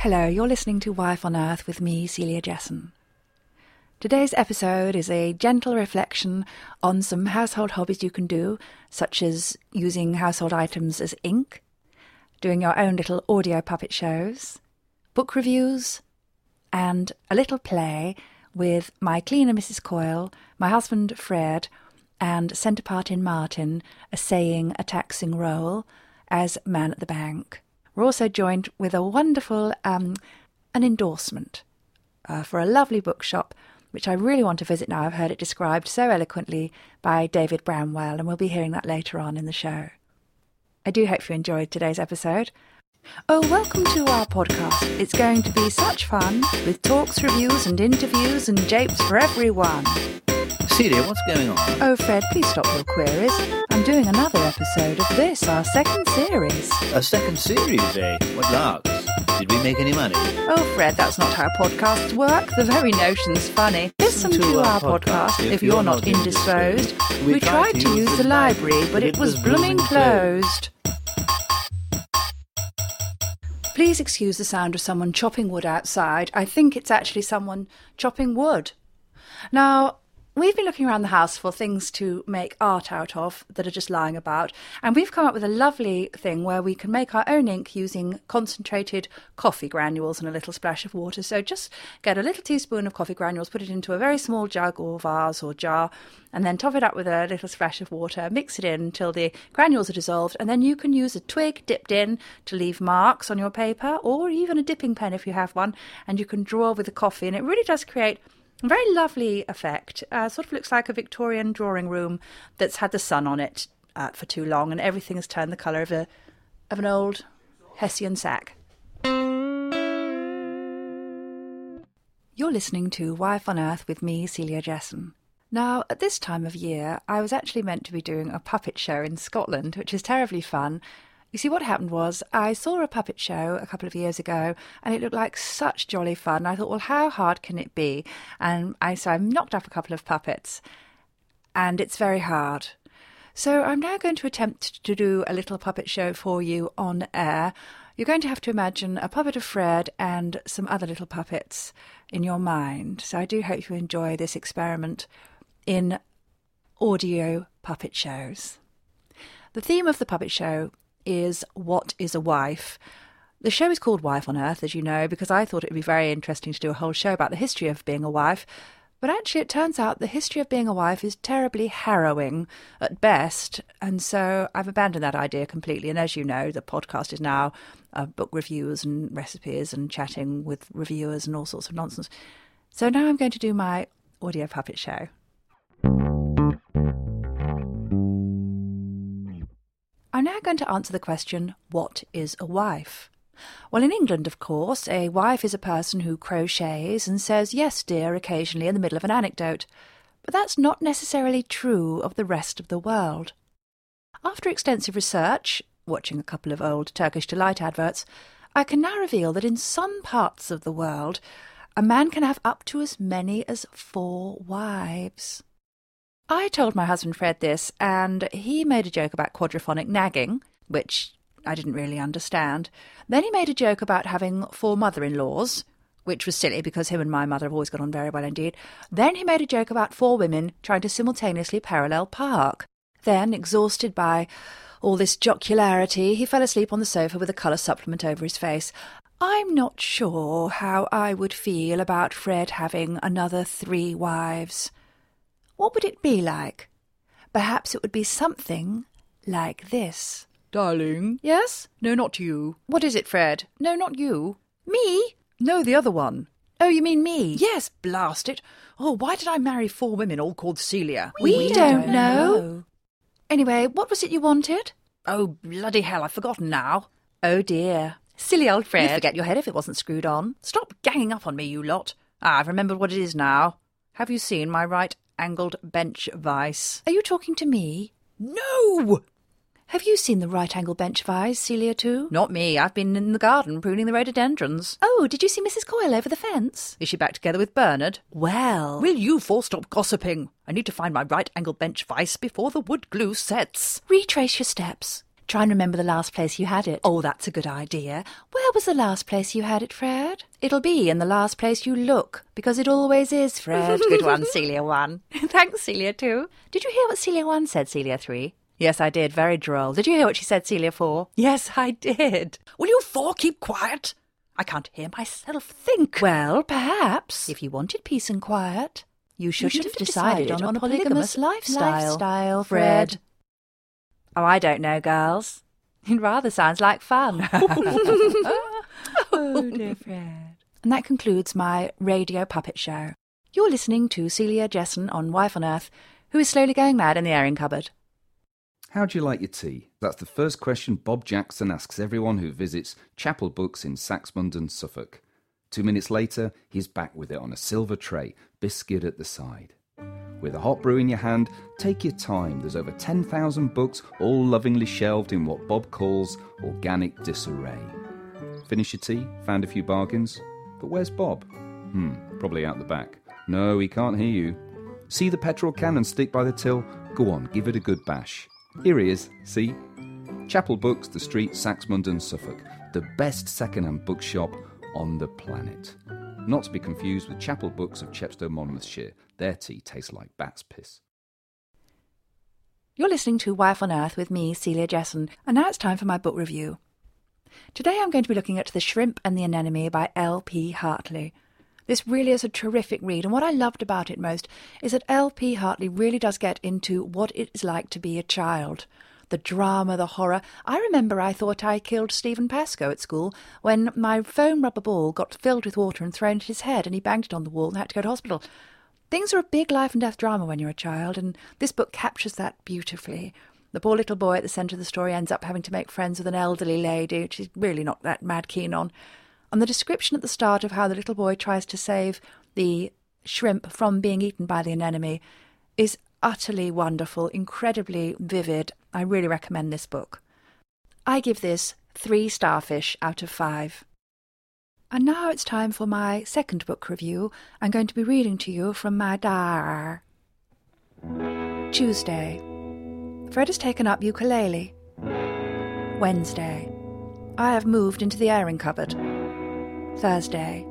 Hello, you're listening to Wife on Earth with me, Celia Jessen. Today's episode is a gentle reflection on some household hobbies you can do, such as using household items as ink, doing your own little audio puppet shows, book reviews, and a little play with my cleaner Mrs. Coyle, my husband Fred, and centre part in Martin essaying a taxing role as man at the bank. We're also joined with a wonderful um, an endorsement uh, for a lovely bookshop which I really want to visit now. I've heard it described so eloquently by David Bramwell, and we'll be hearing that later on in the show. I do hope you enjoyed today's episode. Oh, welcome to our podcast. It's going to be such fun with talks, reviews, and interviews and japes for everyone. Celia, what's going on? Oh, Fred, please stop your queries. I'm doing another episode of this, our second series. A second series, eh? What larks? Did we make any money? Oh, Fred, that's not how podcasts work. The very notion's funny. Listen to, our podcast if you're not indisposed. We tried to use the library, but it was blooming closed. Please excuse the sound of someone chopping wood outside. I think it's actually someone chopping wood. Now, We've been looking around the house for things to make art out of that are just lying about, and we've come up with a lovely thing where we can make our own ink using concentrated coffee granules and a little splash of water. So just get a little teaspoon of coffee granules, put it into a very small jug or vase or jar, and then top it up with a little splash of water, mix it in until the granules are dissolved, and then you can use a twig dipped in to leave marks on your paper, or even a dipping pen if you have one, and you can draw with the coffee, and it really does create very lovely effect. Uh, sort of looks like a Victorian drawing room that's had the sun on it uh, for too long, and everything has turned the colour of a of an old Hessian sack. You're listening to Wife on Earth with me, Celia Jessen. Now, at this time of year, I was actually meant to be doing a puppet show in Scotland, which is terribly fun, you see, what happened was I saw a puppet show a couple of years ago, and it looked like such jolly fun. I thought, well, how hard can it be? And I so I knocked up a couple of puppets, and it's very hard. So I'm now going to attempt to do a little puppet show for you on air. You're going to have to imagine a puppet of Fred and some other little puppets in your mind. So I do hope you enjoy this experiment in audio puppet shows. The theme of the puppet show is What is a Wife? The show is called Wife on Earth, as you know, because I thought it would be very interesting to do a whole show about the history of being a wife. But actually, it turns out the history of being a wife is terribly harrowing at best. And so I've abandoned that idea completely. And as you know, the podcast is now uh, book reviews and recipes and chatting with reviewers and all sorts of nonsense. So now I'm going to do my audio puppet show. I'm now going to answer the question what is a wife? Well, in England, of course, a wife is a person who crochets and says yes, dear, occasionally in the middle of an anecdote. But that's not necessarily true of the rest of the world. After extensive research, watching a couple of old Turkish Delight adverts, I can now reveal that in some parts of the world, a man can have up to as many as four wives. I told my husband Fred this, and he made a joke about quadraphonic nagging, which I didn't really understand. Then he made a joke about having four mother in laws, which was silly because him and my mother have always got on very well indeed. Then he made a joke about four women trying to simultaneously parallel park. Then, exhausted by all this jocularity, he fell asleep on the sofa with a colour supplement over his face. I'm not sure how I would feel about Fred having another three wives. What would it be like? Perhaps it would be something like this. Darling? Yes? No, not you. What is it, Fred? No, not you. Me? No, the other one. Oh, you mean me? Yes, blast it. Oh, why did I marry four women all called Celia? We, we don't, don't know. know. Anyway, what was it you wanted? Oh, bloody hell, I've forgotten now. Oh, dear. Silly old Fred. You'd forget your head if it wasn't screwed on. Stop ganging up on me, you lot. Ah, I've remembered what it is now. Have you seen my right angled bench vise. Are you talking to me? No! Have you seen the right angle bench vise, Celia, too? Not me. I've been in the garden pruning the rhododendrons. Oh, did you see Mrs. Coyle over the fence? Is she back together with Bernard? Well. Will you four stop gossiping? I need to find my right angle bench vise before the wood glue sets. Retrace your steps. Try and remember the last place you had it. Oh, that's a good idea. Where was the last place you had it, Fred? It'll be in the last place you look, because it always is, Fred. good one, Celia 1. Thanks, Celia 2. Did you hear what Celia 1 said, Celia 3? Yes, I did. Very droll. Did you hear what she said, Celia 4? Yes, I did. Will you four keep quiet? I can't hear myself think. Well, perhaps, if you wanted peace and quiet, you should, you have, have decided, decided on, a polygamous, polygamous lifestyle. lifestyle, Fred. Oh, I don't know, girls. It rather sounds like fun. oh, dear Fred. And that concludes my radio puppet show. You're listening to Celia Jessen on Wife on Earth, who is slowly going mad in the airing cupboard. How do you like your tea? That's the first question Bob Jackson asks everyone who visits Chapel Books in Saxmundham, Suffolk. Two minutes later, he's back with it on a silver tray, biscuit at the side. With a hot brew in your hand, take your time. There's over 10,000 books, all lovingly shelved in what Bob calls organic disarray. Finish your tea? Found a few bargains? But where's Bob? Hmm, probably out the back. No, he can't hear you. See the petrol can and stick by the till? Go on, give it a good bash. Here he is, see? Chapel Books, the street, Saxmundham, Suffolk. The best second-hand bookshop on the planet. Not to be confused with Chapel Books of Chepstow, Monmouthshire. Their tea tastes like bat's piss. You're listening to Wife on Earth with me, Celia Jesson, and now it's time for my book review. Today I'm going to be looking at The Shrimp and the Anemone by L.P. Hartley. This really is a terrific read, and what I loved about it most is that L.P. Hartley really does get into what it is like to be a child the drama, the horror. I remember I thought I killed Stephen Pascoe at school when my foam rubber ball got filled with water and thrown at his head and he banged it on the wall and had to go to hospital. Things are a big life and death drama when you're a child, and this book captures that beautifully. The poor little boy at the centre of the story ends up having to make friends with an elderly lady, which he's really not that mad keen on. And the description at the start of how the little boy tries to save the shrimp from being eaten by the anemone is utterly wonderful, incredibly vivid. I really recommend this book. I give this three starfish out of five. And now it's time for my second book review. I'm going to be reading to you from my diary. Tuesday. Fred has taken up ukulele. Wednesday. I have moved into the airing cupboard. Thursday.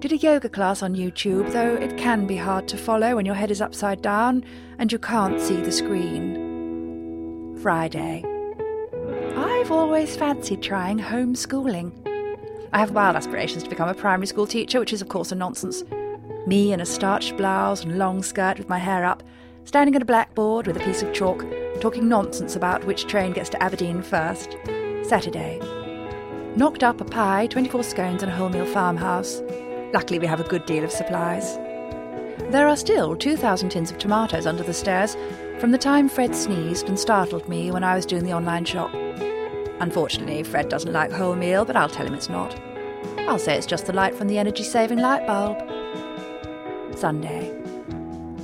Did a yoga class on YouTube, though it can be hard to follow when your head is upside down and you can't see the screen. Friday. I've always fancied trying homeschooling. I have wild aspirations to become a primary school teacher, which is, of course, a nonsense. Me in a starched blouse and long skirt with my hair up, standing at a blackboard with a piece of chalk, talking nonsense about which train gets to Aberdeen first. Saturday. Knocked up a pie, 24 scones, and a wholemeal farmhouse. Luckily, we have a good deal of supplies. There are still 2,000 tins of tomatoes under the stairs from the time Fred sneezed and startled me when I was doing the online shop. Unfortunately, Fred doesn't like wholemeal, but I'll tell him it's not. I'll say it's just the light from the energy saving light bulb. Sunday.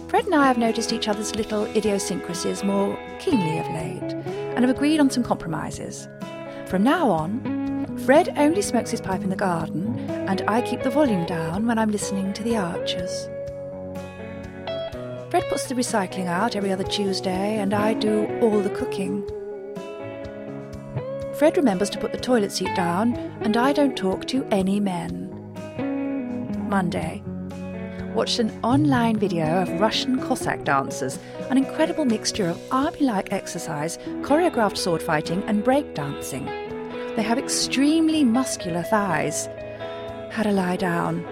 Fred and I have noticed each other's little idiosyncrasies more keenly of late and have agreed on some compromises. From now on, Fred only smokes his pipe in the garden, and I keep the volume down when I'm listening to the Archers. Fred puts the recycling out every other Tuesday, and I do all the cooking. Fred remembers to put the toilet seat down, and I don't talk to any men. Monday. Watched an online video of Russian Cossack dancers, an incredible mixture of army like exercise, choreographed sword fighting, and break dancing. They have extremely muscular thighs. How to lie down.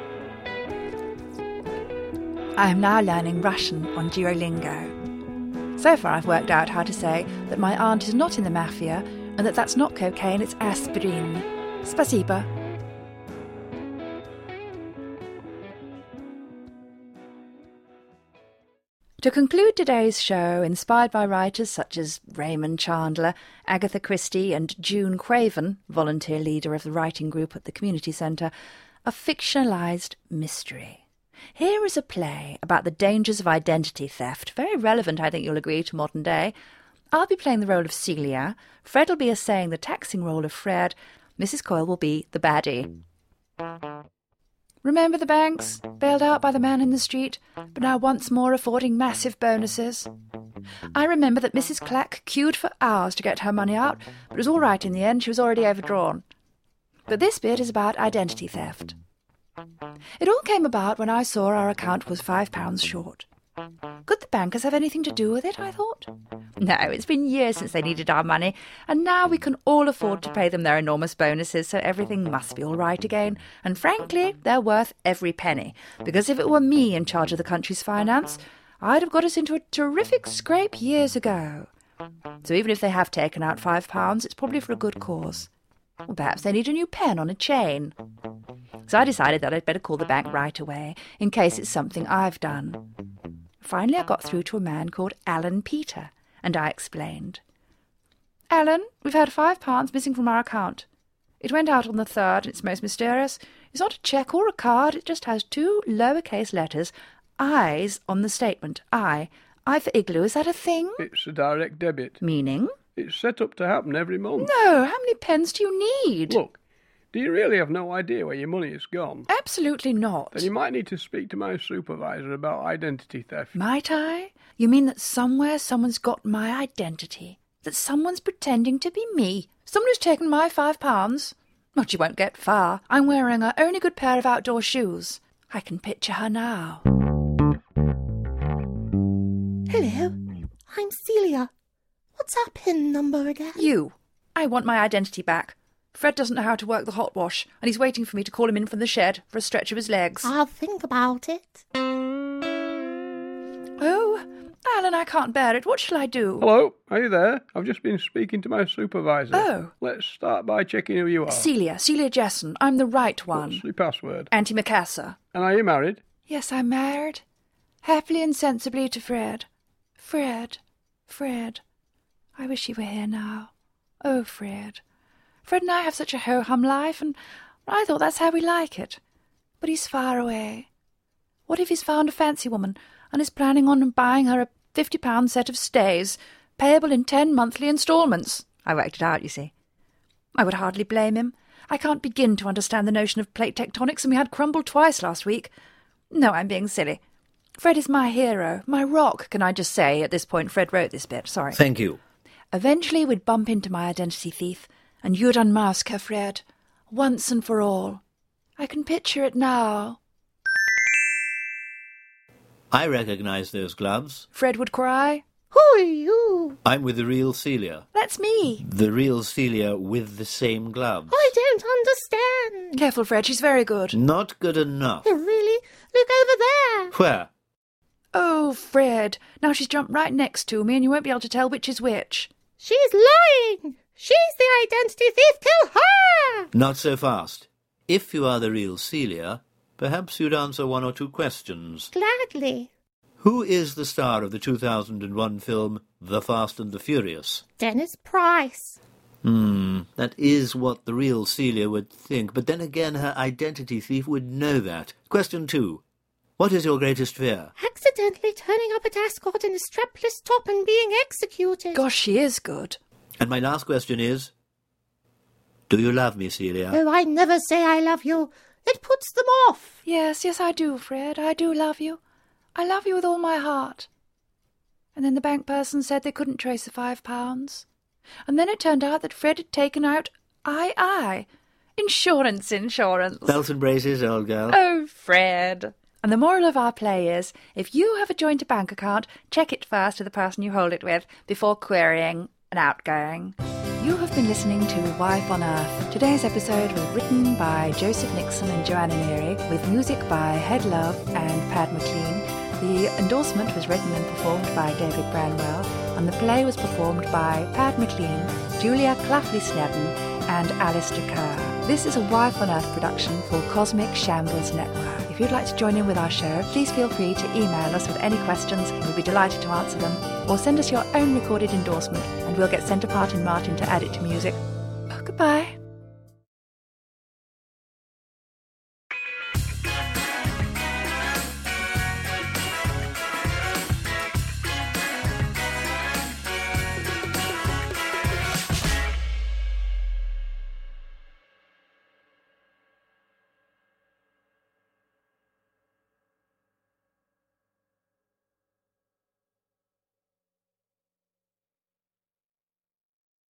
I am now learning Russian on Duolingo. So far, I've worked out how to say that my aunt is not in the mafia and that that's not cocaine, it's aspirin. Spasiba. To conclude today's show, inspired by writers such as Raymond Chandler, Agatha Christie, and June Craven, volunteer leader of the writing group at the Community Centre, a fictionalised mystery. Here is a play about the dangers of identity theft, very relevant, I think you'll agree, to modern day. I'll be playing the role of Celia, Fred will be essaying the taxing role of Fred, Mrs. Coyle will be the baddie. Remember the banks, bailed out by the man in the street, but now once more affording massive bonuses? I remember that Mrs. Clack queued for hours to get her money out, but it was all right in the end. She was already overdrawn. But this bit is about identity theft. It all came about when I saw our account was five pounds short. Could the bankers have anything to do with it? I thought. No, it's been years since they needed our money, and now we can all afford to pay them their enormous bonuses, so everything must be all right again. And frankly, they're worth every penny, because if it were me in charge of the country's finance, I'd have got us into a terrific scrape years ago. So even if they have taken out five pounds, it's probably for a good cause. Or perhaps they need a new pen on a chain. So I decided that I'd better call the bank right away, in case it's something I've done. Finally, I got through to a man called Alan Peter, and I explained. Alan, we've had five pounds missing from our account. It went out on the third, and it's most mysterious. It's not a cheque or a card, it just has two lower-case letters, I's on the statement. I. I for igloo, is that a thing? It's a direct debit. Meaning? It's set up to happen every month. No, how many pens do you need? Look, do you really have no idea where your money has gone? Absolutely not. Then you might need to speak to my supervisor about identity theft. Might I? You mean that somewhere someone's got my identity? That someone's pretending to be me? Someone who's taken my five pounds? But you won't get far. I'm wearing her only good pair of outdoor shoes. I can picture her now. Hello, I'm Celia. What's our PIN number again? You. I want my identity back. Fred doesn't know how to work the hot wash, and he's waiting for me to call him in from the shed for a stretch of his legs. I'll think about it. Oh, Alan, I can't bear it. What shall I do? Hello, are you there? I've just been speaking to my supervisor. Oh. Let's start by checking who you are. Celia, Celia Jesson. I'm the right one. What's your password? Auntie Macassar. And are you married? Yes, I'm married. Happily and sensibly to Fred. Fred. Fred. I wish he were here now. Oh, Fred. Fred and I have such a ho-hum life, and I thought that's how we like it. But he's far away. What if he's found a fancy woman and is planning on buying her a fifty-pound set of stays, payable in ten monthly instalments? I worked it out, you see. I would hardly blame him. I can't begin to understand the notion of plate tectonics, and we had crumble twice last week. No, I'm being silly. Fred is my hero, my rock, can I just say? At this point, Fred wrote this bit. Sorry. Thank you. Eventually, we'd bump into my identity thief, and you'd unmask her, Fred, once and for all. I can picture it now. I recognize those gloves. Fred would cry. Who are you? I'm with the real Celia. That's me. The real Celia with the same gloves. I don't understand. Careful, Fred, she's very good. Not good enough. Oh, really? Look over there. Where? Oh, Fred, now she's jumped right next to me, and you won't be able to tell which is which. She's lying. She's the identity thief. Kill her. Not so fast. If you are the real Celia, perhaps you'd answer one or two questions. Gladly. Who is the star of the 2001 film The Fast and the Furious? Dennis Price. Hmm, that is what the real Celia would think, but then again her identity thief would know that. Question two. What is your greatest fear? Accidentally turning up at Ascot in a strapless top and being executed. Gosh, she is good. And my last question is Do you love me, Celia? Oh, I never say I love you. It puts them off. Yes, yes, I do, Fred. I do love you. I love you with all my heart. And then the bank person said they couldn't trace the five pounds. And then it turned out that Fred had taken out I I. Insurance, insurance. Belt and braces, old girl. Oh, Fred. And the moral of our play is if you have a joint bank account, check it first with the person you hold it with before querying an outgoing. You have been listening to Wife on Earth. Today's episode was written by Joseph Nixon and Joanna Neary, with music by Head Love and Pad McLean. The endorsement was written and performed by David Bramwell, and the play was performed by Pad McLean, Julia Clafley Snedden, and Alistair Kerr. This is a Wife on Earth production for Cosmic Shambles Network. If you'd like to join in with our show, please feel free to email us with any questions, and we'll be delighted to answer them, or send us your own recorded endorsement, and we'll get Centre Part in Martin to add it to music. Oh, goodbye.